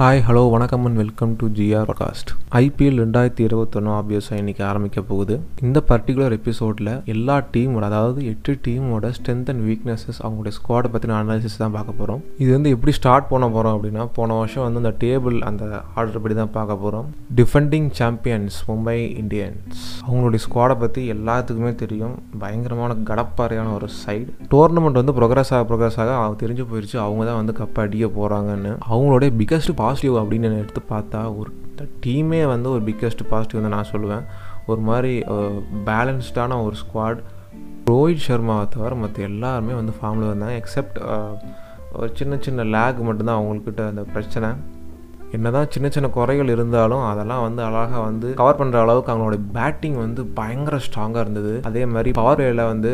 Hi hello வணக்கம் and welcome to GR podcast IPL ரெண்டாயிரத்தி இருபத்தொன்று ஆப்வியஸாக இன்றைக்கி ஆரம்பிக்க போகுது. இந்த பர்டிகுலர் எபிசோடில் எல்லா டீமோட அதாவது எட்டு டீமோட ஸ்ட்ரென்த் அண்ட் வீக்னஸஸ் அவங்களுடைய ஸ்குவாடை பற்றின அனாலிசிஸ் தான் பார்க்க போகிறோம் இது வந்து எப்படி ஸ்டார்ட் பண்ண போகிறோம் அப்படின்னா போன வருஷம் வந்து அந்த டேபிள் அந்த ஆர்டர் படி தான் பார்க்க போகிறோம் டிஃபெண்டிங் சாம்பியன்ஸ் மும்பை இந்தியன்ஸ் அவங்களுடைய ஸ்குவாடை பற்றி எல்லாத்துக்குமே தெரியும். பயங்கரமான கடப்பாறையான ஒரு சைடு டோர்னமெண்ட் வந்து ப்ரோக்ரஸ் ஆக ப்ரோக்ரஸ் ஆக அவங்க தெரிஞ்சு போயிடுச்சு அவங்க தான் வந்து கப் அடிக்க போகிறாங்கன்னு அவங்களுடைய பிக்கஸ்ட் பாசிட்டிவ் அப்படின்னு நான் எடுத்து பார்த்தா ஒரு டீமே வந்து ஒரு பிக்கஸ்ட் பாசிட்டிவ் தான் நான் சொல்லுவேன். ஒரு மாதிரி பேலன்ஸ்டான ஒரு ஸ்குவாட் ரோஹித் சர்மாவை தவிர மற்ற எல்லாருமே வந்து ஃபார்மில் வந்தாங்க எக்ஸப்ட் ஒரு சின்ன சின்ன லேக் மட்டும்தான் அவங்கக்கிட்ட அந்த பிரச்சனை. என்னதான் சின்ன சின்ன குறைகள் இருந்தாலும் அதெல்லாம் வந்து அழகாக வந்து கவர் பண்ணுற அளவுக்கு அவங்களோட பேட்டிங் வந்து பயங்கர ஸ்ட்ராங்காக இருந்தது. அதே மாதிரி பவர் பிளேயில் வந்து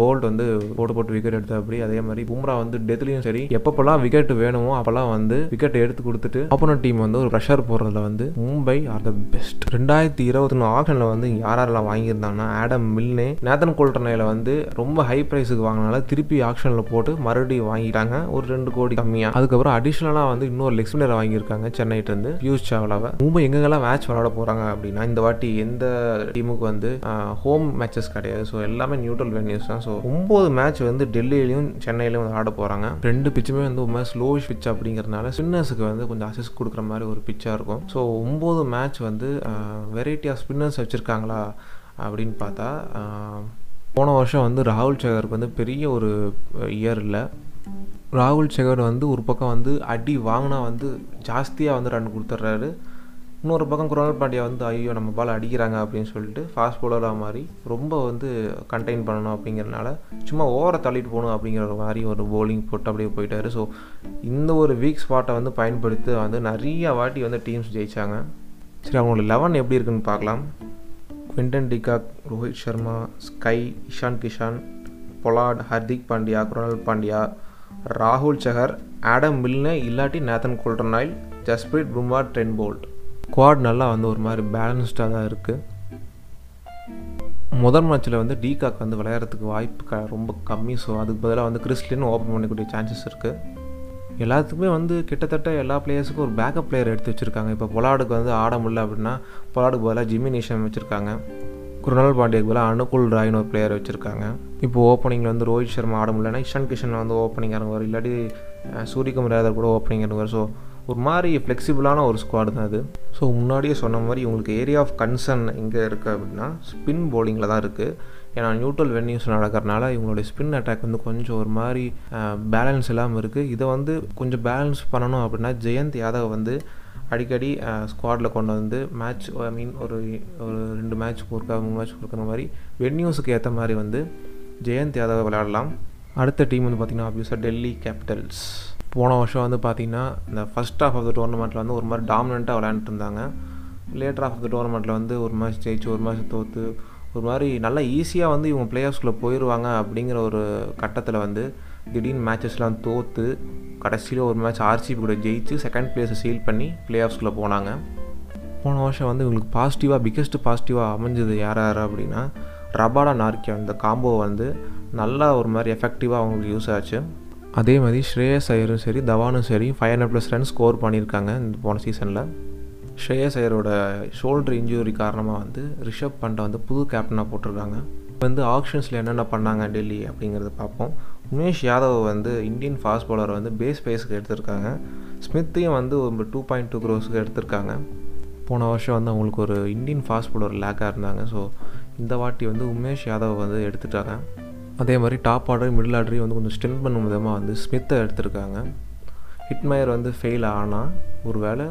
போல்ட் வந்து போட்டு போட்டு விக்கெட் எடுத்தபடி அதே மாதிரி பும்ரா வந்து டெத்லையும் சரி எப்பப்பெல்லாம் விக்கெட் வேணுமோ அப்போல்லாம் வந்து விக்கெட் எடுத்து கொடுத்துட்டு ஆப்போனட் டீம் வந்து ஒரு ப்ரெஷர் போடுறதுல வந்து மும்பை ஆர் த பெஸ்ட் ரெண்டாயிரத்தி இருபத்தி ஒன்று ஆக்ஷனில் வந்து யார் யாரெல்லாம் வாங்கியிருந்தாங்கன்னா ஆடம் மில்னே நேதன் கோல்டனையில் வந்து ரொம்ப ஹை ப்ரைஸுக்கு வாங்கினால திருப்பி ஆக்ஷனில் போட்டு மறுபடியும் வாங்கிட்டாங்க. ஒரு ரெண்டு கோடி கம்மியாக அதுக்கப்புறம் அடிஷ்னலாக வந்து இன்னொரு லெக் வாங்கியிருக்காங்க. சென்னைட்டு பியூஷ் சாவ்லாவை. மும்பை எங்கெங்கெல்லாம் மேட்ச் விளாட போகிறாங்க அப்படின்னா இந்த வாட்டி எந்த டீமுக்கு வந்து ஹோம் மேட்சஸ் கிடையாது. ஸோ எல்லாமே நியூட்ரல் வென்யூஸ் தான். ஸோ ஒம்பது மேட்ச் வந்து டெல்லியிலையும் சென்னையிலையும் வந்து ஆட போகிறாங்க ரெண்டு பிச்சுமே வந்து ஒரு ஸ்லோவிஷ் பிச் அப்படிங்கிறதுனால ஸ்பின்னர்ஸுக்கு வந்து கொஞ்சம் அசிஸ்ட் கொடுக்குற மாதிரி ஒரு பிச்சாக இருக்கும். ஸோ ஒம்பது மேட்ச் வந்து வெரைட்டி ஆஃப் ஸ்பின்னர்ஸ் வச்சுருக்காங்களா அப்படின்னு பார்த்தா போன வருஷம் வந்து ராகுல் சேகருக்கு வந்து பெரிய ஒரு இயர் இல்லை. ராகுல் செகர் வந்து ஒரு பக்கம் வந்து அடி வாங்கினா வந்து ஜாஸ்தியாக வந்து ரன் கொடுத்துட்றாரு. இன்னொரு பக்கம் குரோனல் பாண்டியா வந்து ஐயோ நம்ம பால் அடிக்கிறாங்க அப்படின்னு சொல்லிட்டு ஃபாஸ்ட் போலராக மாதிரி ரொம்ப வந்து கண்டெயின் பண்ணணும் அப்படிங்கிறனால சும்மா ஓவரை தள்ளிட்டு போகணும் அப்படிங்கிற ஒரு மாதிரி ஒரு போலிங் போட்டு அப்படியே போயிட்டாரு. ஸோ இந்த ஒரு வீக் ஸ்பாட்டை வந்து பயன்படுத்தி வந்து நிறைய வாட்டி வந்து டீம்ஸ் ஜெயித்தாங்க சரி அவங்களோட லெவன் எப்படி இருக்குன்னு பார்க்கலாம். Quinton de Kock Rohit Sharma Sky Ishan Kishan Pollard Hardik Pandya Krunal Pandya ராகுல் சஹர் ஆடம் மில்னே இல்லாட்டி Nathan Coulter-Nile Jasprit Bumrah Trent Boult. Squad நல்லா வந்து ஒரு மாதிரி பேலன்ஸ்டாக தான் இருக்குது முதல் மேட்ச்சில் வந்து டிகாக் வந்து விளையாடுறதுக்கு வாய்ப்பு க ரொம்ப கம்மி. ஸோ அதுக்கு பதிலாக வந்து கிறிஸ்டின்னு ஓப்பன் பண்ணக்கூடிய சான்சஸ் இருக்குது எல்லாத்துக்குமே வந்து கிட்டத்தட்ட எல்லா பிளேயர்ஸுக்கும் ஒரு பேக்கப் பிளேயர் எடுத்து வச்சுருக்காங்க. இப்போ பொலாடுக்கு வந்து ஆட முடியல அப்படின்னா பொலாடுக்கு பதிலாக ஜிம்மி வச்சுருக்காங்க. குருணால் பாண்டியக்கு பதிலாக அனுகுல் ராய்னு ஒரு பிளேயர் வச்சுருக்காங்க. இப்போ ஓப்பனிங்கில் வந்து ரோஹித் சர்மா ஆட முடியலன்னா இஷான் கிஷன் வந்து ஓப்பனிங் இறங்குவார். இல்லாட்டி சூரியகுமார் யாதவ் கூட ஓப்பனிங் இறங்குவார். ஸோ ஒரு மாதிரி ஃப்ளெக்சிபிளான ஒரு ஸ்குவாடு தான் அது. ஸோ முன்னாடியே சொன்ன மாதிரி இவங்களுக்கு ஏரியா ஆஃப் கன்சர்ன் எங்கே இருக்குது அப்படின்னா ஸ்பின் போலிங்கில் தான் இருக்குது ஏன்னா நியூட்ரல் வென்யூஸ் நடக்கிறனால இவங்களுடைய ஸ்பின் அட்டாக் வந்து கொஞ்சம் ஒரு மாதிரி பேலன்ஸ் இல்லாமல் இருக்குது இதை வந்து கொஞ்சம் பேலன்ஸ் பண்ணணும் அப்படின்னா ஜெயந்த் யாதவ் வந்து அடிக்கடி ஸ்குவாடில் கொண்டு வந்து மேட்ச் ஐ மீன் ஒரு ஒரு ரெண்டு மேட்ச் ஒருக்கா மூணு மேட்ச் கொடுக்குற மாதிரி வென்யூஸுக்கு ஏற்ற மாதிரி வந்து ஜெயந்த் யாதவ் விளையாடலாம். அடுத்த டீம் வந்து பார்த்திங்கன்னா ஆப்வியஸாக டெல்லி கேபிட்டல்ஸ் போன வருஷம் வந்து பார்த்திங்கன்னா இந்த ஃபஸ்ட் ஆஃப் ஆஃப் த டோர்னமெண்ட்டில் வந்து ஒரு மாதிரி டாமினண்ட்டாக விளையாண்டுட்டு இருந்தாங்க. லேட்டர் ஆஃப் த டோர்னமெண்ட்டில் வந்து ஒரு மேட்ச் ஜெயிச்சு ஒரு மேட்ச் தோற்று ஒரு மாதிரி நல்லா ஈஸியாக வந்து இவங்க பிளேயர்ஸ்குள்ளே போயிடுவாங்க அப்படிங்கிற ஒரு கட்டத்தில் வந்து திடீர்னு மேட்சஸ்லாம் தோற்று கடைசியில் ஒரு மேட்ச் ஆர்சிபி கூட ஜெயிச்சு செகண்ட் பிளேஸை சீல் பண்ணி பிளே ஆஃப்ஸ்குள்ளே போனாங்க. போன வருஷம் வந்து இவங்களுக்கு பாசிட்டிவாக பிக்கெஸ்ட் பாசிட்டிவாக அமைஞ்சது யார் யார் அப்படின்னா ரபாடா நார்க்கியா இந்த காம்போ வந்து நல்லா ஒரு மாதிரி எஃபெக்டிவாக அவங்களுக்கு யூஸ் ஆச்சு. அதே மாதிரி ஸ்ரேயஸ் ஐயரும் சரி தவானும் சரி five hundred plus run score பண்ணியிருக்காங்க இந்த போன சீசனில் ஸ்ரேயஸ் ஐயரோட ஷோல்டர் இன்ஜுரி காரணமாக வந்து ரிஷப் பண்டை வந்து புது கேப்டனாக போட்டிருக்காங்க. வந்து ஆக்ஷன்ஸில் என்னென்ன பண்ணாங்க டெல்லி அப்படிங்கிறத பார்ப்போம். உமேஷ் யாதவ் வந்து இந்தியன் ஃபாஸ்ட் பவுலர் வந்து பேஸ் பேஸுக்கு எடுத்திருக்காங்க. ஸ்மித்தையும் வந்து ஒரு டூ பாயிண்ட் டூ க்ரோஸுக்கு எடுத்திருக்காங்க. போன வருஷம் வந்து அவங்களுக்கு ஒரு இந்தியன் ஃபாஸ்ட் பவுலர் லேக்காக இருந்தாங்க. ஸோ இந்த வாட்டி வந்து உமேஷ் யாதவ் வந்து எடுத்துட்டாங்க. அதே மாதிரி டாப் ஆர்டர் மிடில் ஆர்டரையும் வந்து கொஞ்சம் ஸ்டென் பண்ணும் விதமாக வந்து ஸ்மித்தை எடுத்திருக்காங்க. ஹிட்மயர் வந்து ஃபெயில் ஆனால் ஒரு வேளை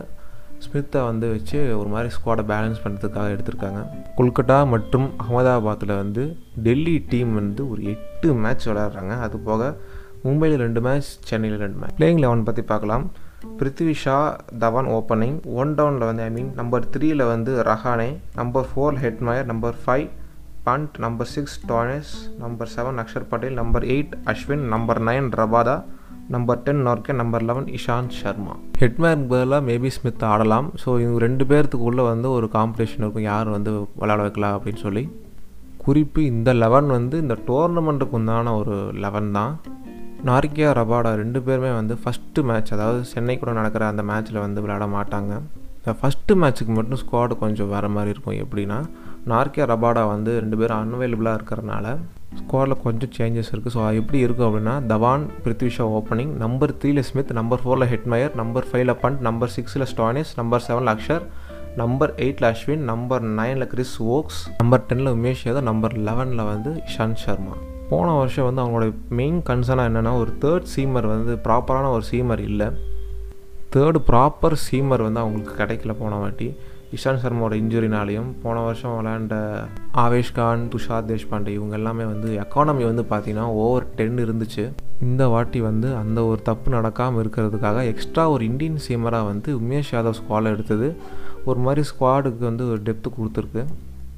ஸ்மித்தை வந்து வச்சு ஒரு மாதிரி ஸ்குவாடை பேலன்ஸ் பண்ணுறதுக்காக எடுத்திருக்காங்க. கொல்கட்டா மற்றும் அகமதாபாத்தில் வந்து டெல்லி டீம் வந்து ஒரு எட்டு மேட்ச் விளையாடுறாங்க. அது போக மும்பையில் ரெண்டு மேட்ச் சென்னையில் ரெண்டு மேட்ச் பிளேயிங் லெவன் பற்றி பார்க்கலாம். பிருத்வி ஷா தவான் ஓப்பனிங் ஒன் டவுனில் வந்து ஐ மீன் நம்பர் த்ரீயில் வந்து Rahane number four Hetmyer number five Pant number six Stoinis number seven Axar Patel number eight Ashwin number nine Rabada. Number ten Nortje number eleven Ishant Sharma ஹெட்மேருக்கு பதிலாக maybe Smith ஆடலாம். So இவங்க ரெண்டு பேர்த்துக்குள்ளே வந்து ஒரு competition இருக்கும். யார் வந்து விளையாட வைக்கலாம் அப்படின்னு சொல்லி. குறிப்பு இந்த லெவன் வந்து இந்த டோர்னமெண்ட்டுக்கு உண்டான ஒரு லெவன் தான். நார்கியா ரபாடா ரெண்டு பேருமே வந்து ஃபஸ்ட்டு மேட்ச் அதாவது சென்னை கூட நடக்கிற அந்த மேட்ச்சில் வந்து விளையாட மாட்டாங்க. இந்த ஃபஸ்ட்டு மேட்ச்சுக்கு மட்டும் ஸ்குவாடு கொஞ்சம் வேறு மாதிரி இருக்கும். எப்படின்னா நார்கியா ரபாடா வந்து ரெண்டு பேரும் அன்அவைலபிளாக இருக்கிறனால ஸ்குவாடில் கொஞ்சம் சேஞ்சஸ் இருக்குது ஸோ எப்படி இருக்கும் அப்படின்னா தவான் பிருத்விஷா ஓப்பனிங் நம்பர் த்ரீல ஸ்மித் நம்பர் ஃபோரில் ஹெட்மயர் நம்பர் ஃபைவ்ல பண்ட் நம்பர் சிக்ஸில் ஸ்டானிஸ் நம்பர் செவனில் அக்ஷர் நம்பர் எயிட்டில் அஸ்வின் நம்பர் நைனில் கிறிஸ் ஓக்ஸ் நம்பர் டெனில் உமேஷ் யாதவ் நம்பர் லெவனில் வந்து இஷாந்த் சர்மா போன வருஷம் வந்து அவங்களோட மெயின் கன்சர்னாக என்னென்னா ஒரு தேர்ட் சீமர் வந்து ப்ராப்பரான ஒரு சீமர் இல்லை. தேர்டு ப்ராப்பர் சீமர் வந்து அவங்களுக்கு கிடைக்கல போன வாட்டி. இஷாந்த் சர்மாவோட இன்ஜுரினாலையும் போன வருஷம் விளையாண்ட ஆவேஷ்கான் துஷார் தேஷ்பாண்டே இவங்க எல்லாமே வந்து எக்கானமி வந்து பார்த்திங்கன்னா ஓவர் டென் இருந்துச்சு. இந்த வாட்டி வந்து அந்த ஒரு தப்பு நடக்காமல் இருக்கிறதுக்காக எக்ஸ்ட்ரா ஒரு இந்தியன் சீமராக வந்து உமேஷ் யாதவ் ஸ்குவாடில் எடுத்தது. ஒரு மாதிரி ஸ்குவாடுக்கு வந்து ஒரு டெப்த்து கொடுத்துருக்கு.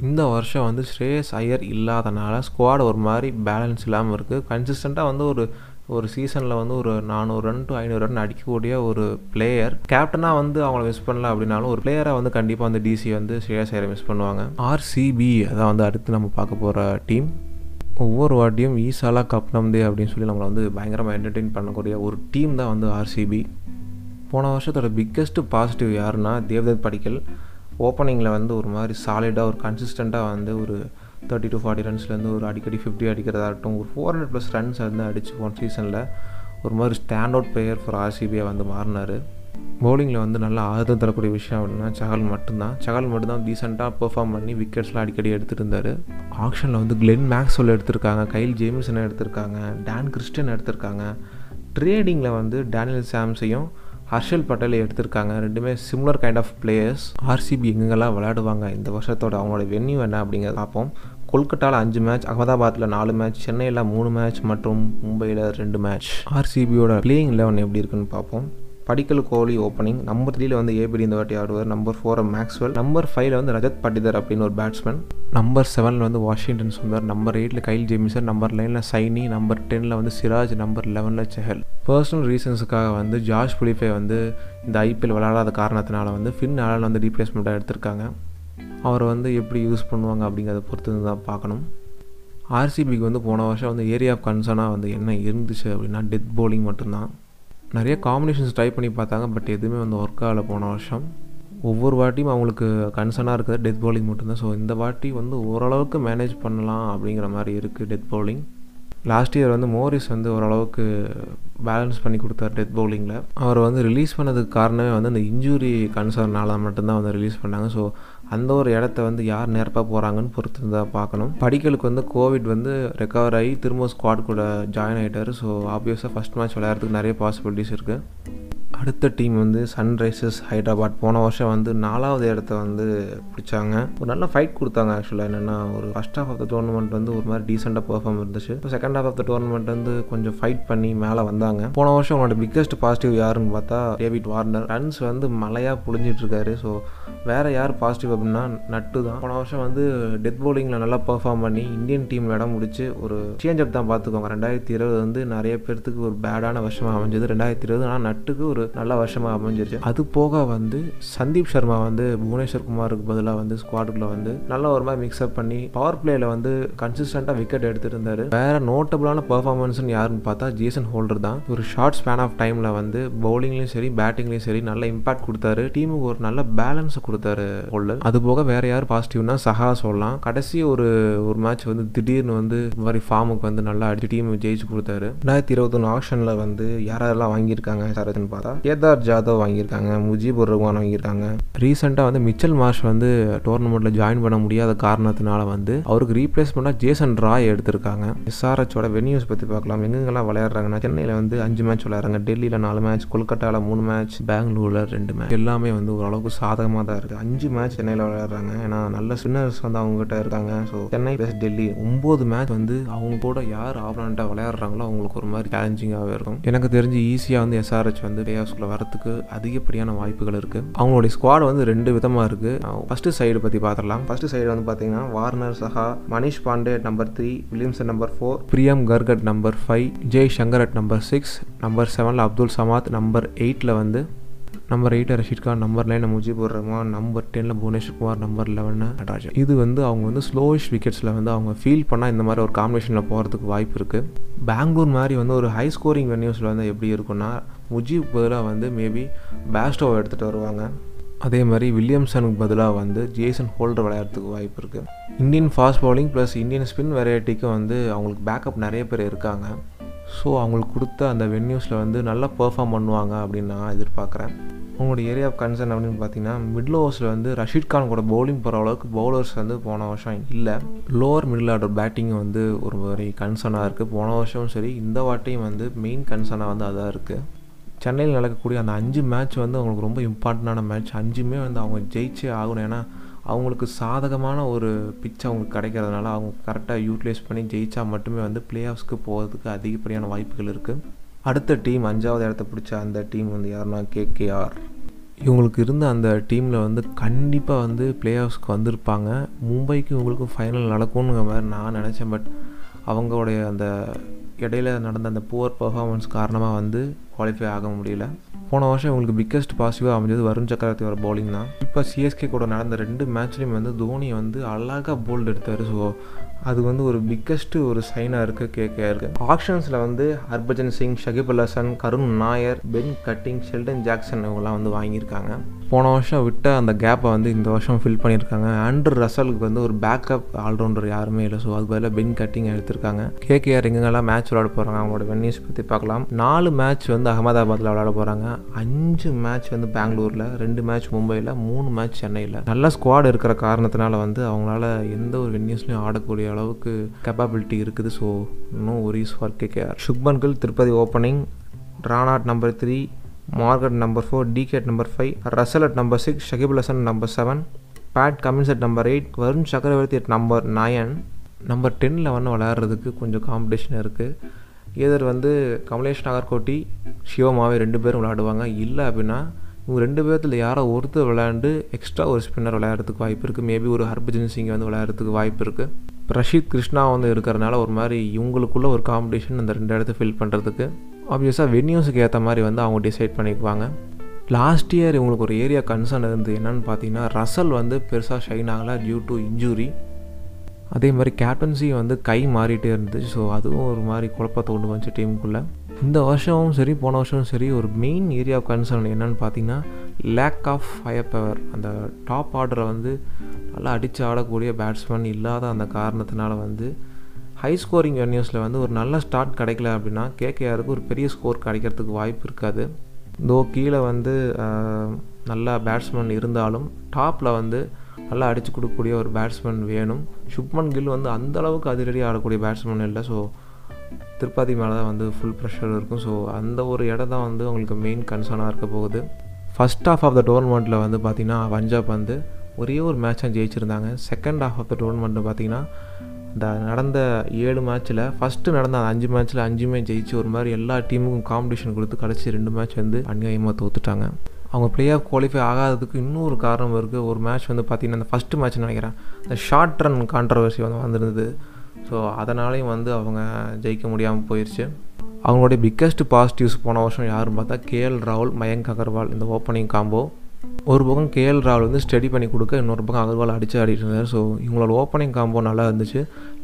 இந்த வருஷம் வந்து ஸ்ரேயஸ் ஐயர் இல்லாதனால ஸ்குவாட் ஒரு மாதிரி பேலன்ஸ் இல்லாமல் இருக்குது கன்சிஸ்டண்ட்டாக வந்து ஒரு ஒரு சீசனில் வந்து ஒரு நானூறு ரன் டு ஐநூறு ரன் அடிக்கக்கூடிய ஒரு பிளேயர் கேப்டனாக வந்து அவங்கள மிஸ் பண்ணல அப்படின்னாலும் ஒரு பிளேயரை வந்து கண்டிப்பாக வந்து டிசி வந்து ஸ்ரேயஸ் ஐயரை மிஸ் பண்ணுவாங்க. ஆர்சிபி அதான் வந்து அடுத்து நம்ம பார்க்க போகிற டீம் ஒவ்வொரு வாட்டியும் ஈசாலா கப் நம்தே அப்படின்னு சொல்லி நம்மளை வந்து பயங்கரமாக என்டர்டெயின் பண்ணக்கூடிய ஒரு டீம் தான் வந்து ஆர்சிபி போன வருஷத்தோட பிக்கெஸ்ட்டு பாசிட்டிவ் யாருன்னா தேவ்தத் படிக்கல். ஓப்பனிங்கில் வந்து ஒரு மாதிரி சாலிடாக ஒரு கன்சிஸ்டண்ட்டாக வந்து ஒரு தேர்ட்டி டு ஃபார்ட்டி ரன்ஸ்லேருந்து ஒரு அடிக்கடி ஃபிஃப்டி அடிக்கிறதாகட்டும் ஒரு ஃபோர் ஹண்ட்ரட் ப்ளஸ் ரன்ஸ் வந்து அடிச்சு போன சீசனில் ஒரு மாதிரி ஸ்டாண்ட் அவுட் பிளேயர் ஃபார் ஆர்சிபியை வந்து மாறினார். பவுலிங்கில் வந்து நல்லா ஆதரவு தரக்கூடிய விஷயம் அப்படின்னா சகல் மட்டும்தான். சகல் மட்டும்தான் டீசெண்டாக பெர்ஃபார்ம் பண்ணி விக்கெட்ஸ்லாம் அடிக்கடி எடுத்துகிட்டு இருந்தார். ஆக்ஷனில் வந்து கிளென் மேக்ஸ்வெல் எடுத்திருக்காங்க கைல் ஜேமிசன் எடுத்திருக்காங்க டேன் கிறிஸ்டன் எடுத்திருக்காங்க. ட்ரேடிங்கில் வந்து டேனியல் சாம்ஸையும் ஹர்ஷல் பட்டேலை எடுத்திருக்காங்க. ரெண்டுமே similar kind of players RCB எங்கெங்கெல்லாம் விளையாடுவாங்க இந்த வருஷத்தோட அவங்களோட வென்யூ என்ன அப்படிங்கிறத பார்ப்போம். கொல்கட்டாவில் அஞ்சு மேட்ச் அகமதாபாத்தில் நாலு மேட்ச் சென்னையில் மூணு மேட்ச் மற்றும் மும்பையில் ரெண்டு மேட்ச் ஆர்சிபியோட பிளேயிங் லெவன் எப்படி இருக்குன்னு பார்ப்போம். படிக்கல் கோலி ஓப்பனிங் நம்பர் த்ரீல வந்து ஏபிடி இந்த வாட்டி ஆடுவார். நம்பர் ஃபோர் மேக்ஸ்வெல் நம்பர் ஃபைவ்ல வந்து ரஜத் பட்டிதர் அப்படின்னு ஒரு பேட்ஸ்மேன் நம்பர் செவனில் வந்து வாஷிங்டன் சுந்தர் நம்பர் எயிட்டில் கைல் ஜேமிசன் நம்பர் நைனில் சைனி நம்பர் டெனில் வந்து சிராஜ் நம்பர் லெவனில் செஹல் பர்சனல் ரீசன்ஸுக்காக வந்து ஜார்ஜ் புலிஃபே வந்து இந்த ஐபிஎல் விளையாடாத காரணத்தினால வந்து ஃபின் ஆலன் வந்து ரீப்ளேஸ்மெண்ட்டாக எடுத்திருக்காங்க. அவர் வந்து எப்படி யூஸ் பண்ணுவாங்க அப்படிங்கிறத பொறுத்து தான் பார்க்கணும். ஆர்சிபிக்கு வந்து போன வருஷம் வந்து ஏரியா ஆஃப் கன்சர்னாக வந்து என்ன இருந்துச்சு அப்படின்னா டெத் பவுலிங் மட்டும்தான். நிறைய காம்பினேஷன்ஸ் ட்ரை பண்ணி பார்த்தாங்க பட் எதுவுமே வந்து ஒர்க் ஆகலை போன வருஷம். ஒவ்வொரு வாட்டியும் அவங்களுக்கு கன்சர்னாக இருக்கிறது டெத் பவுலிங் மட்டும்தான். ஸோ இந்த வாட்டி வந்து ஓரளவுக்கு மேனேஜ் பண்ணலாம் அப்படிங்கிற மாதிரி இருக்குது டெத் பவுலிங் லாஸ்ட் இயர் வந்து மோரிஸ் வந்து ஓரளவுக்கு பேலன்ஸ் பண்ணி கொடுத்தார் டெத் பவுலிங்கில் அவர் வந்து ரிலீஸ் பண்ணதுக்கு காரணமே வந்து அந்த இன்ஜூரி கன்சர்னால மட்டும்தான் வந்து ரிலீஸ் பண்ணாங்க. ஸோ அந்த ஒரு இடத்த வந்து யார் நேரப்பாக போகிறாங்கன்னு பொறுத்து தான் பார்க்கணும். படிக்கலுக்கு வந்து கோவிட் வந்து ரெக்கவர் ஆகி திரும்ப ஸ்குவாட் கூட ஜாயின் ஆகிட்டார் ஸோ ஆப்வியஸாக ஃபஸ்ட் மேட்ச் விளையாடுறதுக்கு நிறைய பாசிபிலிட்டிஸ் இருக்குது அடுத்த டீம் வந்து சன்ரைசர்ஸ் ஹைதராபாத் போன வருஷம் வந்து நாலாவது இடத்த வந்து பிடிச்சாங்க. ஒரு நல்ல ஃபைட் கொடுத்தாங்க ஆக்சுவலாக என்னென்னா ஒரு first half of the tournament வந்து ஒரு மாதிரி டீசெண்டாக பெர்ஃபார்ம் இருந்துச்சு. இப்போ second half of the tournament வந்து கொஞ்சம் ஃபைட் பண்ணி மேலே வந்தாங்க. போன வருஷம் அவனோட பிக்கஸ்ட் பாசிட்டிவ் யாருன்னு பார்த்தா டேவிட் வார்னர் ரன்ஸ் வந்து மலையாக புழிஞ்சிட்டு இருக்காரு. ஸோ வேறு யார் பாசிட்டிவ் அப்படின்னா நட்டு தான். போன வருஷம் வந்து டெத் பவுலிங்கில் நல்லா பெர்ஃபார்ம் பண்ணி இந்தியன் டீம் இடம் முடிச்சு ஒரு சேஞ்ச் அப் தான் பார்த்துக்கோங்க. ரெண்டாயிரத்தி இருபது வந்து நிறைய பேர்த்துக்கு ஒரு பேடான வருஷமாக அமைஞ்சது. ரெண்டாயிரத்தி இருபது ஆனால் நட்டுக்கு ஒரு நல்ல வருஷமாக அமைஞ்சிருச்சு. அது போக வந்து சந்தீப் சர்மா வந்து புவனேஸ்வர் குமாருக்கு பதிலாக வந்து ஸ்குவாடுக்குள்ள வந்து நல்ல ஒரு மாதிரி மிக்ஸ்அப் பண்ணி பவர் பிளேயில் வந்து கன்சிஸ்டண்ட்டாக விக்கெட் எடுத்துட்டு இருந்தாரு வேற நோட்டபுளான பெர்ஃபார்மன்ஸ்னு யாருன்னு பார்த்தா ஜேசன் ஹோல்டர் தான். ஒரு ஷார்ட் ஸ்பேன் ஆஃப் டைமில் வந்து பவுலிங்லேயும் சரி பேட்டிங்லேயும் சரி நல்ல இம்பாக்ட் கொடுத்தாரு. டீமுக்கு ஒரு நல்ல பேலன்ஸ் கொடுத்தாரு ஹோல்டர் அது போக வேற யார் பாசிட்டிவ்னா சஹா சொல்லலாம். கடைசி ஒரு ஒரு மேட்ச் வந்து திடீர்னு வந்து இந்த மாதிரி ஃபார்முக்கு வந்து நல்லா அடிச்சு டீம் ஜெயிச்சு கொடுத்தாரு. ரெண்டாயிரத்தி இருபத்தொன்று ஆப்ஷனில் வந்து யாரெல்லாம் வாங்கியிருக்காங்க சாரதுன்னு பார்த்தா கேதார் ஜாதவ் வாங்கியிருக்காங்க முஜிபுர் ரஹ்மான் வாங்கியிருக்காங்க. ரீசெண்டாக வந்து மிச்சல் மார்ஷ் வந்து டோர்னமெண்ட்டில் ஜாயின் பண்ண முடியாத காரணத்தினால வந்து அவருக்கு ரீப்ளேஸ்மெண்ட்டாக ஜேசன் ராய் எடுத்திருக்காங்க. எஸ்ஆர்ஹெச்சோட வெனியூஸ் பற்றி பார்க்கலாம். எங்கெங்கெல்லாம் விளையாடுறாங்கன்னா சென்னையில் வந்து அஞ்சு மேட்ச் விளையாடுறாங்க. டெல்லியில் நாலு மேட்ச் கொல்கட்டாவில் மூணு மேட்ச் பெங்களூரில் ரெண்டு மேட்ச் எல்லாமே வந்து ஓரளவுக்கு சாதகமாக தான் இருக்குது அஞ்சு மேட்ச் சென்னையில் விளையாடுறாங்க. ஏன்னா நல்ல ஸ்பின்னர்ஸ் வந்து அவங்ககிட்ட இருக்காங்க. ஸோ சென்னை ப்ளஸ் டெல்லி ஒம்பது மேட்ச் வந்து அவங்க கூட யார் ஆப்ரான்ட்டாக விளையாடுறாங்களோ அவங்களுக்கு ஒரு மாதிரி சேலஞ்சிங்காகவே இருக்கும். எனக்கு தெரிஞ்சு ஈஸியாக வந்து எஸ்ஆர்ஹெச் வந்து பிளே ஆஃப்ஸ்குள்ளே வரத்துக்கு அதிகப்படியான வாய்ப்புகள் இருக்குது அவங்களுடைய ஸ்குவாட் வந்து ரெண்டு விதமாக இருக்குது ஃபஸ்ட்டு சைடு பற்றி பார்த்துடலாம் ஃபஸ்ட்டு சைடு வந்து பார்த்தீங்கன்னா Warner Saha Manish Pandey number three Williamson number four Priyam Garg at number five Jai Shankar at number six number செவனில் அப்துல் சமாத் நம்பர் எயிட்டில் வந்து நம்பர் எயிட்டில் ரஷீத் கான் நம்பர் நைனில் முஜிபுர் ரஹ்மான் நம்பர் டெனில் புவனேஸ்வர் குமார் நம்பர் லெவன் நடராஜன். இது வந்து அவங்க வந்து ஸ்லோயிஷ் விக்கெட்ஸில் வந்து அவங்க ஃபீல் பண்ணால் இந்த மாதிரி ஒரு காம்பினேஷனில் போகிறதுக்கு வாய்ப்பு இருக்குது பெங்களூர் மாதிரி வந்து ஒரு ஹை ஸ்கோரிங் வென்யூஸில் வந்து எப்படி இருக்குன்னா முஜிப் பதிலாக வந்து மேபி பேஸ்டோவை எடுத்துகிட்டு வருவாங்க. அதே மாதிரி வில்லியம்சனுக்கு பதிலாக வந்து ஜேசன் ஹோல்டர் விளையாடுறதுக்கு வாய்ப்பு இருக்குது Indian fast bowling plus Indian spin வெரைட்டிக்கு வந்து அவங்களுக்கு பேக்கப் நிறைய பேர் இருக்காங்க. ஸோ அவங்களுக்கு கொடுத்த அந்த வென்யூஸில் வந்து நல்லா பெர்ஃபார்ம் பண்ணுவாங்க அப்படின்னு நான் எதிர்பார்க்குறேன். உங்களோட ஏரியா ஆஃப் கன்சர்ன் அப்படின்னு பார்த்தீங்கன்னா மிடில் ஓவர்ஸில் வந்து ரஷீத் கான் கூட பவுலிங் போகிற அளவுக்கு பவுலர்ஸ் வந்து போன வருஷம் இல்லை. லோவர் மிடில் ஆர்டர் பேட்டிங் வந்து ஒரு மாதிரி கன்சர்னாக இருக்குது போன வருஷமும் சரி இந்த வாட்டியும் வந்து மெயின் கன்சர்னாக வந்து அதான் இருக்குது சென்னையில் நடக்கக்கூடிய அந்த அஞ்சு மேட்ச் வந்து அவங்களுக்கு ரொம்ப இம்பார்ட்டண்டான மேட்ச் அஞ்சுமே வந்து அவங்க ஜெயிச்சே ஆகணும். ஏன்னா அவங்களுக்கு சாதகமான ஒரு பிச் அவங்களுக்கு கிடைக்கிறதுனால அவங்க கரெக்டாக யூட்டிலைஸ் பண்ணி ஜெயித்தா மட்டுமே வந்து பிளே ஆஃப்ஸ்க்கு போகிறதுக்கு அதிகப்படியான வாய்ப்புகள் இருக்குது அடுத்த டீம் அஞ்சாவது இடத்த பிடிச்ச அந்த டீம் வந்து யாருன்னா கேகேஆர் இவங்களுக்கு இருந்த அந்த டீமில் வந்து கண்டிப்பாக வந்து பிளே ஆஃப்ஸ்க்கு வந்திருப்பாங்க. மும்பைக்கு இவங்களுக்கு ஃபைனல் நடக்கும்ங்கிற மாதிரி நான் நினச்சேன். பட் அவங்களுடைய அந்த இடையில நடந்த அந்த புவர் பர்ஃபார்மன்ஸ் காரணமாக வந்து குவாலிஃபை ஆக முடியல. போன வருஷம் இவங்களுக்கு பிக்கஸ்ட் பாசிட்டிவாக அமைஞ்சது வருண் சக்கரவர்த்தியோட பவுலிங் தான். இப்போ சிஎஸ்கே கூட நடந்த ரெண்டு மேட்ச்லேயும் வந்து தோனி வந்து அழகாக போல்டு எடுத்தார். ஸோ அது வந்து ஒரு பிக்கஸ்ட்டு ஒரு சைனாக இருக்குது கேகேஆருக்கு ஆப்ஷன்ஸில் வந்து Harbhajan Singh Shakib Karun Nair Ben Cutting Sheldon Jackson இவங்கெல்லாம் வந்து வாங்கியிருக்காங்க. போன வருஷம் விட்ட அந்த கேப்பை வந்து இந்த வருஷம் ஃபில் பண்ணியிருக்காங்க. ஆண்ட்ரு ரசலுக்கு வந்து ஒரு பேக்கப் ஆல்ரவுண்டர் யாருமே இல்லை. ஸோ அதுக்கு பதிலாக பென் கட்டிங் எடுத்திருக்காங்க. கேகேஆர் எங்கெங்கெல்லாம் மேட்ச் விளாட போகிறாங்க அவங்களோட வென்யூஸ் பற்றி பார்க்கலாம். நாலு மேட்ச் வந்து அகமதாபாத்தில் விளாட போகிறாங்க அஞ்சு மேட்ச் வந்து பெங்களூரில் ரெண்டு மேட்ச் மும்பையில் மூணு மேட்ச் சென்னையில் நல்ல ஸ்குவாட் இருக்கிற காரணத்தினால வந்து அவங்களால எந்த ஒரு வென்யூஸ்லையும் ஆடக்கூடிய அளவுக்கு கெப்பாபிலிட்டி இருக்குது. ஸோ இன்னும் ஒரு use for KKR Shubman Gill Tripathi opening Rana at number three Morgan at number four DK at number five Russell at number six Shakibul Hasan number seven Pat Cummins at number eight Varun Chakravarthy at number nine number டென்னில் வந்து விளையாடுறதுக்கு கொஞ்சம் competition இருக்குது other வந்து கமலேஷ் நாகர்கோட்டி சிவமாவே ரெண்டு பேரும் விளையாடுவாங்க. இல்லை அப்படின்னா இவங்க ரெண்டு பேர்த்தில் யாரோ ஒருத்தர் விளையாண்டு எக்ஸ்ட்ரா ஒரு ஸ்பின்னர் விளையாடுறதுக்கு வாய்ப்பு இருக்குது மேபி ஒரு ஹர்பஜன் சிங் வந்து விளையாடுறதுக்கு வாய்ப்பு இருக்குது பிரஷீத் ரஷீத் கிருஷ்ணா வந்து இருக்கிறனால ஒரு மாதிரி இவங்களுக்குள்ள ஒரு காம்படிஷன் அந்த ரெண்டு இடத்த ஃபில் பண்ணுறதுக்கு ஆப்வியஸாக வென்யூஸுக்கு ஏற்ற மாதிரி வந்து அவங்க டிசைட் பண்ணிக்குவாங்க. லாஸ்ட் இயர் இவங்களுக்கு ஒரு ஏரியா கன்சர்ன் இருந்து என்னென்னு பார்த்தீங்கன்னா ரசல் வந்து பெருசாக ஷைன் ஆகலை டியூ டு இன்ஜூரி அதே மாதிரி கேப்டன்சி வந்து கை மாறிட்டே இருந்துச்சு ஸோ அதுவும் ஒரு மாதிரி குழப்பத்தை கொண்டு வந்துச்சு டீமுக்குள்ளே இந்த வருஷமும் சரி போன வருஷமும் சரி ஒரு மெயின் ஏரியா ஆஃப் கன்சர்ன் என்னென்னு பார்த்தீங்கன்னா லேக் ஆஃப் ஃபயர் பவர் அந்த டாப் ஆர்டரை வந்து நல்லா அடித்து ஆடக்கூடிய பேட்ஸ்மேன் இல்லாத அந்த காரணத்தினால வந்து ஹை ஸ்கோரிங் வென்யூஸில் வந்து ஒரு நல்ல ஸ்டார்ட் கிடைக்கல அப்படின்னா கேகேஆருக்கு ஒரு பெரிய ஸ்கோர் கிடைக்கிறதுக்கு வாய்ப்பு இருக்காது. தோ கீழே வந்து நல்ல பேட்ஸ்மேன் இருந்தாலும் டாப்பில் வந்து நல்லா அடித்து கொடுக்கக்கூடிய ஒரு பேட்ஸ்மேன் வேணும். சுப்மன் கில் வந்து அந்தளவுக்கு அதிரடி ஆடக்கூடிய பேட்ஸ்மேன் இல்லை. ஸோ திருப்பதி மேலே தான் வந்து ஃபுல் ப்ரெஷர் இருக்கும். ஸோ அந்த ஒரு இடம் தான் வந்து அவங்களுக்கு மெயின் கன்சர்னாக இருக்க போகுது. ஃபஸ்ட் ஆஃப் ஆஃப் த டோர்னமெண்ட்டில் வந்து பார்த்திங்கன்னா பஞ்சாப் வந்து ஒரே ஒரு மேட்ச் தான் ஜெயிச்சிருந்தாங்க. Second half of the tournament பார்த்திங்கன்னா இந்த நடந்த ஏழு மேட்ச்சில் ஃபஸ்ட்டு நடந்த அந்த அஞ்சு மேட்ச்சில் அஞ்சுமே ஜெயிச்சு ஒரு மாதிரி எல்லா டீமுக்கும் காம்படிஷன் கொடுத்து கடைசி ரெண்டு மேட்ச் வந்து அநியாயமாக தோத்துட்டாங்க. அவங்க பிளே ஆஃப் குவாலிஃபை ஆகாததுக்கு இன்னொரு காரணம் இருக்குது ஒரு மேட்ச் வந்து பார்த்திங்கன்னா அந்த ஃபஸ்ட்டு மேட்ச் நினைக்கிறேன். அந்த ஷார்ட் ரன் கான்ட்ரவர்சி வந்து வந்திருந்தது. ஸோ அதனாலையும் வந்து அவங்க ஜெயிக்க முடியாமல் போயிடுச்சு அவங்களுடைய பிக்கஸ்ட் பாசிட்டிவ்ஸ் போன வருஷம் யாருன்னு பார்த்தா கேஎல் ராகுல் மயங்க் அகர்வால் இந்த ஓப்பனிங் காம்போ ஒரு பக்கம் கேஎல் ராவல் வந்து ஸ்டடி பண்ணி கொடுக்க இன்னொரு பக்கம் அகர்வால் அடித்து ஆடிட்டு இருந்தார். ஸோ இவங்களோட ஓப்பனிங் காம்போ நல்லா இருந்துச்சு.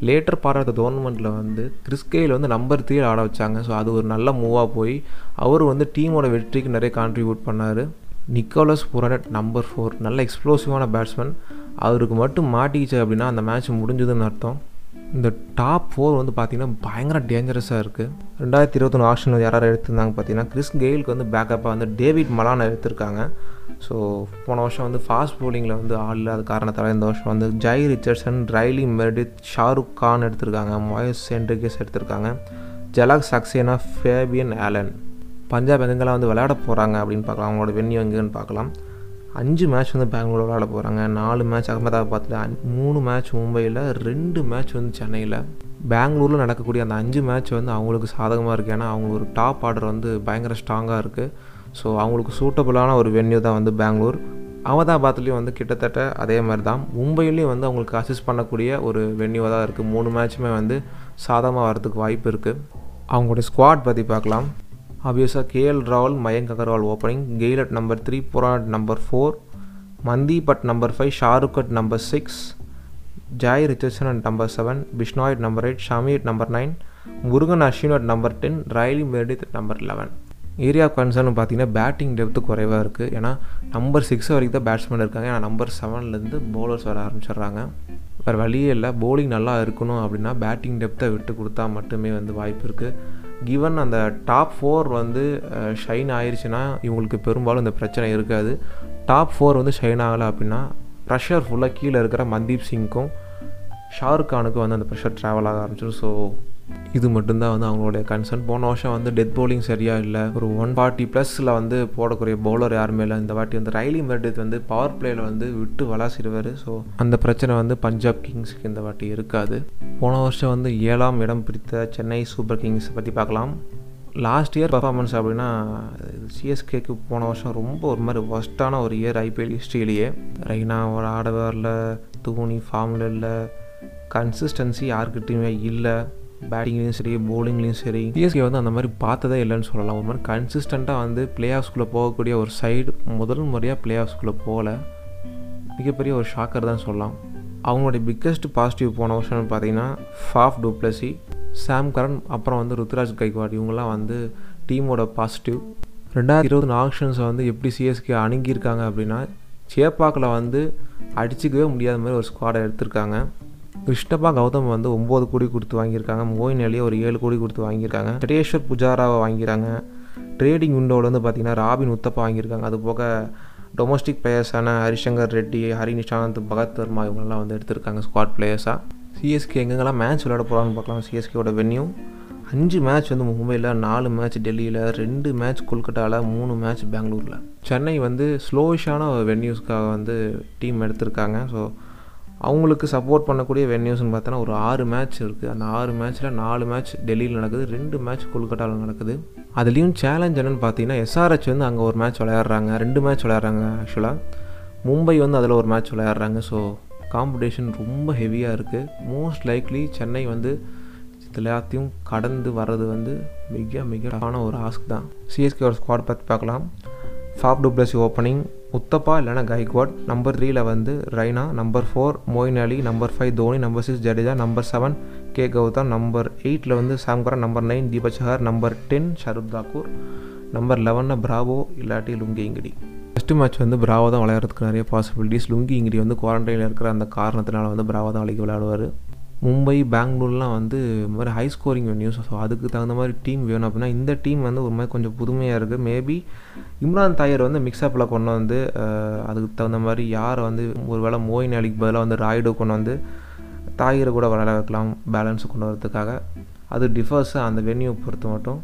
லேட்டர் பாராட்ட டோர்னமெண்ட்டில் வந்து கிறிஸ்கேயில் வந்து நம்பர் த்ரீ ஆட வச்சாங்க. ஸோ அது ஒரு நல்ல மூவாக போய் அவர் வந்து டீமோட வெற்றிக்கு நிறைய கான்ட்ரிபியூட் பண்ணார். நிக்கோலஸ் புரனட் நம்பர் ஃபோர் நல்ல எக்ஸ்ப்ளோசிவான பேட்ஸ்மேன் அவருக்கு மட்டும் மாட்டிக்கிச்சு அப்படின்னா அந்த மேட்ச் முடிஞ்சதுன்னு அர்த்தம். இந்த டாப் ஃபோர் வந்து பார்த்திங்கன்னா பயங்கர டேஞ்சரஸாக இருக்குது ரெண்டாயிரத்தி இருபத்தொன்று ஆப்ஷன் யாராவது எடுத்திருந்தாங்க பார்த்தீங்கன்னா கிறிஸ் கெயிலுக்கு வந்து பேக்கப்பாக வந்து டேவிட் மலான் எடுத்திருக்காங்க. ஸோ போன வருஷம் வந்து ஃபாஸ்ட் போலிங்கில் வந்து ஆள் இல்லாத காரணத்தால் இந்த வருஷம் வந்து Jhye Richardson Riley Meredith Shahrukh Khan எடுத்திருக்காங்க. மொயஸ் சென்ட்ரிகேஸ் எடுத்திருக்காங்க. ஜலாக் சக்சேனா ஃபேபியன் ஆலன் பஞ்சாப் எங்கெல்லாம் வந்து விளையாட போகிறாங்க அப்படின்னு பார்க்கலாம். அவங்களோட வென்யூ எங்கேன்னு பார்க்கலாம். அஞ்சு மேட்ச் வந்து பெங்களூர் விளையாட போகிறாங்க நாலு மேட்ச் அகமதாபாத்தில் மூணு மேட்ச் மும்பையில் ரெண்டு மேட்ச் வந்து சென்னையில். பெங்களூரில் நடக்கக்கூடிய அந்த அஞ்சு மேட்ச் வந்து அவங்களுக்கு சாதகமாக இருக்குது ஏன்னா அவங்க ஒரு டாப் ஆர்டர் வந்து பயங்கர ஸ்ட்ராங்காக இருக்குது ஸோ அவங்களுக்கு சூட்டபுளான ஒரு வென்யூ தான் வந்து பெங்களூர். அகமதாபாத்லேயும் வந்து கிட்டத்தட்ட அதே மாதிரி தான் மும்பையிலையும் வந்து அவங்களுக்கு அசிஸ்ட் பண்ணக்கூடிய ஒரு வென்யூவாக தான் இருக்குது மூணு மேட்ச்சுமே வந்து சாதகமாக வரதுக்கு வாய்ப்பு இருக்குது அவங்களுடைய ஸ்குவாட் பற்றி பார்க்கலாம். ஆப்வியஸாக KL Rahul Mayank Agarwal opening Gayle at number three Pooran at number four Mandeep at number five Shahrukh at number six Jhye Richardson at number seven Bishnoi number eight Shami number nine Murugan Ashwin at number ten Riley Meredith number eleven area of concern பார்த்தீங்கன்னா batting depth குறைவாக இருக்குது ஏன்னா number six வரைக்கும் தான் batsman இருக்காங்க. ஏன்னா number செவன்லேருந்து bowlers வர ஆரம்பிச்சிடுறாங்க. வேறு வழியே இல்லை. போலிங் நல்லா இருக்கணும் அப்படின்னா பேட்டிங் டெப்த்தை விட்டு கொடுத்தா மட்டுமே வந்து வாய்ப்பு இருக்குது கிவன் அந்த டாப் ஃபோர் வந்து ஷைன் ஆயிடுச்சுன்னா இவங்களுக்கு பெரும்பாலும் இந்த பிரச்சனை இருக்காது. டாப் ஃபோர் வந்து ஷைன் ஆகலை அப்படின்னா ப்ரெஷர் ஃபுல்லாக கீழே இருக்கிற மன்தீப் சிங்க்கும் ஷாருக் கானுக்கும் வந்து அந்த ப்ரெஷர் ட்ராவல் ஆக ஆரம்பிச்சிடும். ஸோ இது மட்டும்தான் வந்து அவங்களுடைய கன்சர்ன் போன வருஷம் வந்து டெத் பவுலிங் சரியாக இல்லை. ஒரு ஒன் ஃபார்ட்டி ப்ளஸில் வந்து போடக்கூடிய பவுலர் யாருமே இல்லை. இந்த வாட்டி வந்து ரைலி மெர்டித் வந்து பவர் பிளேயில் வந்து விட்டு வளாசிடுவார். ஸோ அந்த பிரச்சனை வந்து பஞ்சாப் கிங்ஸுக்கு இந்த வாட்டி இருக்காது. போன வருஷம் வந்து ஏழாம் இடம் பிடித்த சென்னை சூப்பர் கிங்ஸ் பற்றி பார்க்கலாம். லாஸ்ட் இயர் பர்ஃபார்மன்ஸ் அப்படின்னா சிஎஸ்கேக்கு போன வருஷம் ரொம்ப ஒரு மாதிரி ஒஸ்ட்டான ஒரு இயர் ஐபிஎல் ஹிஸ்ட்ரியிலேயே ரைனா ஒரு ஆடவே வரல தூனி ஃபார்மில் இல்லை கன்சிஸ்டன்சி யாருக்கிட்டையுமே இல்லை. பேட்டிங்லேயும் சரி போலிங்லேயும் சரி சிஎஸ்கே வந்து அந்த மாதிரி பார்த்ததே இல்லைன்னு சொல்லலாம். ஒரு மாதிரி கன்சிஸ்டண்ட்டாக வந்து பிளே ஆஃப்ஸ்குள்ளே போகக்கூடிய ஒரு சைடு முதல் முறையாக பிளே ஆஃப்ஸ்குள்ளே போகல. மிகப்பெரிய ஒரு ஷாக்கர் தான் சொல்லலாம். அவங்களுடைய பிக்கஸ்ட் பாசிட்டிவ் போன வருஷம்னு பார்த்தீங்கன்னா ஃபாஃப் டூப்ளசி சாம் கரன் அப்புறம் வந்து ருத்ராஜ் கைக்வாட் இவங்கெல்லாம் வந்து டீமோட பாசிட்டிவ் ரெண்டாயிரத்தி இருபது ஆக்ஷன்ஸை வந்து எப்படி சிஎஸ்கே அணுகியிருக்காங்க அப்படின்னா சேப்பாக்கில் வந்து அடிச்சிக்கவே முடியாத மாதிரி ஒரு ஸ்குவாடை எடுத்திருக்காங்க. கிருஷ்ணப்பா கௌதம் வந்து ஒம்பது கோடி கொடுத்து வாங்கியிருக்காங்க. மோயின் அலியை ஒரு ஏழு கோடி கொடுத்து வாங்கியிருக்காங்க. சட்டேஸ்வர் புஜாராவை வாங்கியிருக்காங்க ட்ரேடிங் விண்டோவில் வந்து பார்த்திங்கன்னா ராபின் உத்தப்பா வாங்கியிருக்காங்க. அது போக டொமஸ்டிக் பிளேயர்ஸான ஹரிசங்கர் ரெட்டி ஹரி நிஷாந்த் பகத் வர்மா இவங்கெல்லாம் வந்து எடுத்திருக்காங்க ஸ்குவாட் பிளேயர்ஸாக சிஎஸ்கே எங்கெங்கெல்லாம் மேட்ச் விளையாட போகிறாங்கன்னு பார்க்கலாம். சிஎஸ்கேவோட வென்யூ அஞ்சு மேட்ச் வந்து மும்பையில் நாலு மேட்ச் டெல்லியில் ரெண்டு மேட்ச் கொல்கட்டாவில் மூணு மேட்ச் பெங்களூரில். சென்னை வந்து ஸ்லோயிஷான வென்யூஸ்க்காக வந்து டீம் எடுத்திருக்காங்க. ஸோ அவங்களுக்கு சப்போர்ட் பண்ணக்கூடிய வென்யூஸ்னு பார்த்தோன்னா ஒரு ஆறு மேட்ச் இருக்குது அந்த ஆறு மேட்ச்சில் நாலு மேட்ச் டெல்லியில் நடக்குது ரெண்டு மேட்ச் கொல்கட்டாவில் நடக்குது. அதுலேயும் சேலஞ்ச் என்னென்னு பார்த்தீங்கன்னா எஸ்ஆர்ஹெச் வந்து அங்கே ஒரு மேட்ச் விளையாடுறாங்க. ரெண்டு மேட்ச் விளையாடுறாங்க ஆக்சுவலாக மும்பை வந்து அதில் ஒரு மேட்ச் விளையாடுறாங்க. ஸோ காம்படிஷன் ரொம்ப ஹெவியாக இருக்குது மோஸ்ட் லைக்லி சென்னை வந்து எல்லாத்தையும் கடந்து வர்றது வந்து மிக மிக ஒரு ஆஸ்க் தான். சிஎஸ்கே ஒரு ஸ்குவாட் பார்த்து பார்க்கலாம். ஃபாப் டூப்ளசி ஓப்பனிங் உத்தப்பா இல்லைனா கைக்வாட் நம்பர் த்ரீல வந்து Raina. Number four Moeen Ali. Number five Dhoni. Number six Jadeja. Number seven K Gowtham. Number எயிட்டில் வந்து Sam Curran number nine Deepak Chahar. Number ten Shardul Thakur. Number லெவனில் Bravo இல்லாட்டி Lungi Ngidi. First match வந்து Bravo தான் விளையாடுறதுக்கு நிறைய possibilities Lungi Ngidi வந்து குவாரண்டைனில் இருக்கிற அந்த காரணத்தினால வந்து பிராவோ தான் அழைக்க விளையாடுவார். மும்பை பெங்களூர்லாம் வந்து இந்த மாதிரி ஹை ஸ்கோரிங் வென்யூஸ் ஸோ அதுக்கு தகுந்த மாதிரி டீம் வேணும் அப்படின்னா இந்த டீம் வந்து ஒரு மாதிரி கொஞ்சம் புதுமையாக இருக்குது மேபி இம்ரான் தாயர் வந்து மிக்ஸ்அப்பில் கொண்டு வந்து அதுக்கு தகுந்த மாதிரி யாரை வந்து ஒரு வேளை மோயின் அலிக்கு பதிலாக வந்து ராய்டு கொண்டு வந்து தாயரை கூட விளையாட வைக்கலாம் பேலன்ஸ் கொண்டு வரதுக்காக. அது டிஃபர்ஸ் அந்த வென்யூ பொறுத்து மட்டும்.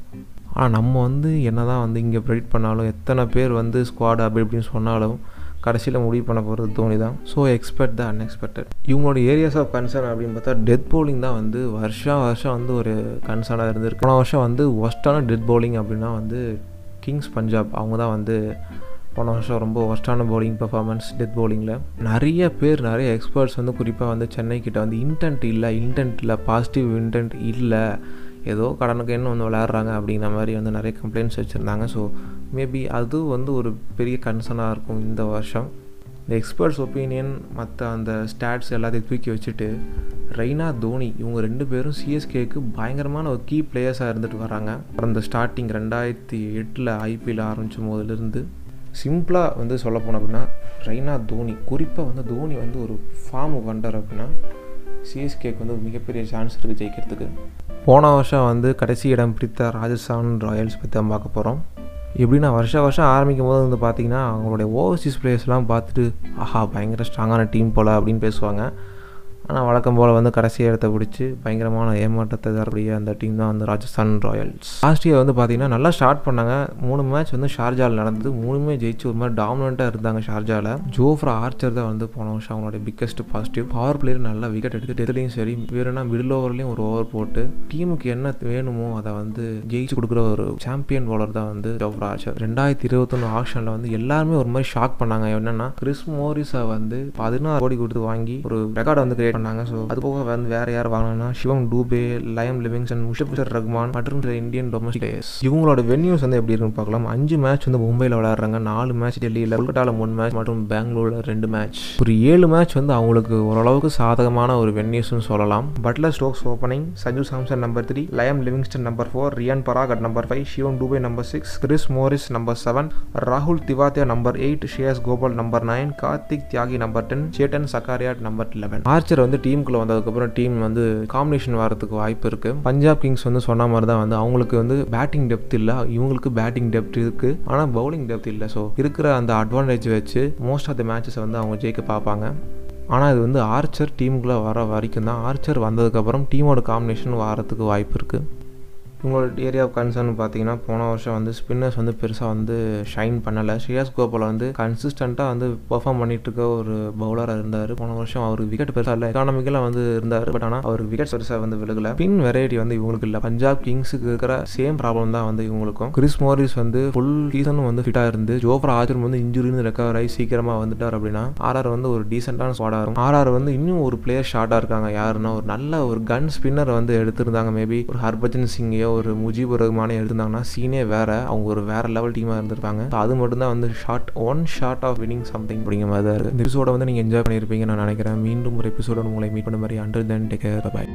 ஆனால் நம்ம வந்து என்ன தான் வந்து இங்கே ப்ரெடிட் பண்ணாலும் எத்தனை பேர் வந்து ஸ்குவாடு அப்படி இப்படின்னு சொன்னாலும் கடைசியில் முடிவு பண்ண போகிறது தோனி தான். ஸோ எக்ஸ்பெக்ட் த அன்எக்ஸ்பெக்டட் இவங்களோட ஏரியாஸ் ஆஃப் கன்சர்ன் அப்படின்னு பார்த்தா டெத் பவுலிங் தான் வந்து வருஷம் வருஷம் வந்து ஒரு கன்சர்னாக இருந்திருக்கு. போன வருஷம் வந்து ஒஸ்ட்டான டெத் பவுலிங் அப்படின்னா வந்து கிங்ஸ் பஞ்சாப் அவங்க தான் வந்து போன வருஷம் ரொம்ப ஒஸ்ட்டான பவுலிங் பர்ஃபார்மன்ஸ் டெத் பவுலிங்கில் நிறைய பேர் நிறைய எக்ஸ்பர்ட்ஸ் வந்து குறிப்பாக வந்து சென்னை கிட்ட வந்து இன்டென்ட் இல்லை இன்டென்ட் இல்லை பாசிட்டிவ் இன்டென்ட் இல்லை. ஏதோ கடனுக்கு என்ன வந்து விளையாடுறாங்க அப்படிங்கிற மாதிரி வந்து நிறைய கம்ப்ளைண்ட்ஸ் வச்சுருந்தாங்க. ஸோ மேபி அது வந்து ஒரு பெரிய கன்சர்னாக இருக்கும் இந்த வருஷம். இந்த எக்ஸ்பர்ட்ஸ் ஒப்பீனியன் மற்ற அந்த ஸ்டாட்ஸ் எல்லாத்தையும் தூக்கி வச்சுட்டு ரெய்னா தோனி இவங்க ரெண்டு பேரும் சிஎஸ்கேக்கு பயங்கரமான ஒரு கீ பிளேயர்ஸாக இருந்துட்டு வராங்க அந்த ஸ்டார்டிங் ரெண்டாயிரத்தி எட்டில் ஐபிஎல் ஆரம்பித்த போதிலிருந்து சிம்பிளாக வந்து சொல்ல போனோம் அப்படின்னா ரெய்னா தோனி குறிப்பாக வந்து தோனி வந்து ஒரு ஃபார்ம் வண்டர் அப்படின்னா சிஎஸ்கேக்கு வந்து ஒரு மிகப்பெரிய சான்ஸ் இருக்குது ஜெயிக்கிறதுக்கு. போன வருஷம் வந்து கடைசி இடம் பிடித்த ராஜஸ்தான் ராயல்ஸ் பற்றி தான் பார்க்க போகிறோம் எப்படின்னா வருஷம் வருஷம் ஆரம்பிக்கும் போது வந்து பார்த்தீங்கன்னா அவங்களுடைய ஓவர்சீஸ் பிளேயர்ஸ்லாம் பார்த்துட்டு ஆஹா பயங்கர ஸ்ட்ராங்கான டீம் போல் அப்படின்னு பேசுவாங்க. ஆனால் வழக்கம் போல் வந்து கடைசி இடத்த பிடிச்சி பயங்கரமான ஏமாற்றத்தை தரக்கூடிய அந்த டீம் தான் வந்து ராஜஸ்தான் ராயல்ஸ். லாஸ்ட் இயர் வந்து பார்த்திங்கன்னா நல்லா ஸ்டார்ட் பண்ணாங்க. மூணு மேட்ச் வந்து ஷார்ஜாவில் நடந்தது. மூணுமே ஜெயிச்சு ஒரு மாதிரி டாமினண்ட்டாக இருந்தாங்க ஷார்ஜாவில் ஜோஃப்ரா ஆர்ச்சர் தான் வந்து போன வருஷம் அவங்களுடைய பிக்கஸ்ட் பாசிட்டிவ் பவர் பிளேயர் நல்லா விக்கெட் எடுத்து டெத்துலையும் சரி வேறுனா மிடில் ஓவர்லேயும் ஒரு ஓவர் போட்டு டீமுக்கு என்ன வேணுமோ அதை வந்து ஜெயிச்சு கொடுக்குற ஒரு சாம்பியன் பவுலர் தான் வந்து ஜோஃப்ரா ஆர்ச்சர் ரெண்டாயிரத்தி இருபத்தொன்று ஆக்ஷனில் வந்து எல்லாருமே ஒரு மாதிரி ஷாக் பண்ணாங்க. என்னென்னா கிறிஸ் மோரிஸை வந்து பதினாறு கோடி கொடுத்து வாங்கி ஒரு ரெக்கார்டை வந்து கிரியேட் ட்ரேட் பண்ணாங்க. ஸோ அது போக வந்து வேற யார் வாங்கினா சிவம் டூபே லயம் லிவிங்ஸ்டன் முஷபிஷர் ரஹ்மான் மற்றும் சில இந்தியன் டொமஸ்டிக் பிளேயர்ஸ் இவங்களோட வென்யூஸ் வந்து எப்படி இருக்குன்னு பார்க்கலாம். அஞ்சு மேட்ச் வந்து மும்பையில் விளையாடுறாங்க. நாலு மேட்ச் டெல்லியில் கொல்கட்டாவில் மூணு மேட்ச் மற்றும் பெங்களூரில் ரெண்டு மேட்ச் ஒரு ஏழு மேட்ச் வந்து அவங்களுக்கு ஓரளவுக்கு சாதகமான ஒரு வென்யூஸ்னு சொல்லலாம். Buttler Stokes opening Sanju Samson number three Layam Livingstone number four Ryan Barack at number five Sivam Dube number six Chris Morris number seven ராகுல் Tewatia number eight ஷேயஸ் Gopal number nine Karthik தியாகி number ten Satan Sakariya number eleven Archer வந்து டீமுக்குள்ளே வந்ததுக்கப்புறம் team வந்து combination வரதுக்கு வாய்ப்பு இருக்குது Punjab Kings வந்து சொன்ன மாதிரி தான் வந்து அவங்களுக்கு வந்து பேட்டிங் டெப்த் இல்லை. இவங்களுக்கு பேட்டிங் டெப்த் இருக்குது ஆனால் பவுலிங் டெப்த் இல்லை. ஸோ இருக்கிற அந்த அட்வான்டேஜ் வச்சு மோஸ்ட் ஆஃப் த மேட்சஸை வந்து அவங்க ஜெயிக்க பார்ப்பாங்க. ஆனால் இது வந்து ஆர்ச்சர் டீமுக்குள்ளே வர வரைக்கும் தான் ஆர்ச்சர் வந்ததுக்கப்புறம் டீமோட காம்பினேஷன் வரத்துக்கு வாய்ப்பு இருக்குது இவங்களோட ஏரியா ஆஃப் கன்சர்ன் பார்த்தீங்கன்னா போன வருஷம் வந்து ஸ்பின்னர்ஸ் வந்து பெருசாக வந்து ஷைன் பண்ணலை. ஸ்ரேயாஸ் கோபால் வந்து கன்சிஸ்டண்ட்டாக வந்து பெர்ஃபார்ம் பண்ணிட்டு இருக்க ஒரு பவுலராக இருந்தார். போன வருஷம் அவருக்கு விக்கெட் பெருசாக இல்லை எக்கானமிக்கலாக வந்து இருந்தார். பட் ஆனால் அவருக்கு விக்கெட் பெருசாக வந்து விலகல பின் வெரைட்டி வந்து இவங்களுக்கு இல்லை. பஞ்சாப் கிங்ஸுக்கு இருக்கிற சேம் ப்ராப்ளம் தான் வந்து இவங்களுக்கும். கிறிஸ் மோரிஸ் வந்து ஃபுல் சீசனும் வந்து ஃபிட்டாக இருந்து ஜோஃப்ரா ஆச்சர் வந்து இன்ஜுரின்னு ரெக்கவர் ஆகி சீக்கிரமாக வந்துட்டார் அப்படின்னா ஆர்ஆர் வந்து ஒரு டீசெண்டான ஸ்குவாடாக இருக்கும். ஆர்ஆர் வந்து இன்னும் ஒரு பிளேயர் ஷார்ட்டாக இருக்காங்க யாருன்னா ஒரு நல்ல ஒரு கன் ஸ்பின்னர் வந்து எடுத்திருந்தாங்க மேபி ஒரு ஹர்பஜன் சிங்கையோ ஒரு முஜிபுர் ரஹ்மானே எடுத்திருந்தாங்கன்னா சீனே வேற. அவங்க ஒரு வேற லெவல் டீமாக இருந்திருப்பாங்க. அது மட்டும் தான் வந்து short one short of winning something அப்படிங்கிற மாதிரி தான் இருக்குது இந்த எபிசோட வந்து நீங்கள் என்ஜாய் பண்ணியிருப்பீங்க நான் நினைக்கிறேன். மீண்டும் ஒரு எபிசோட உங்களை மீட் பண்ண மாதிரி அண்டர் தென் டேக் பாய்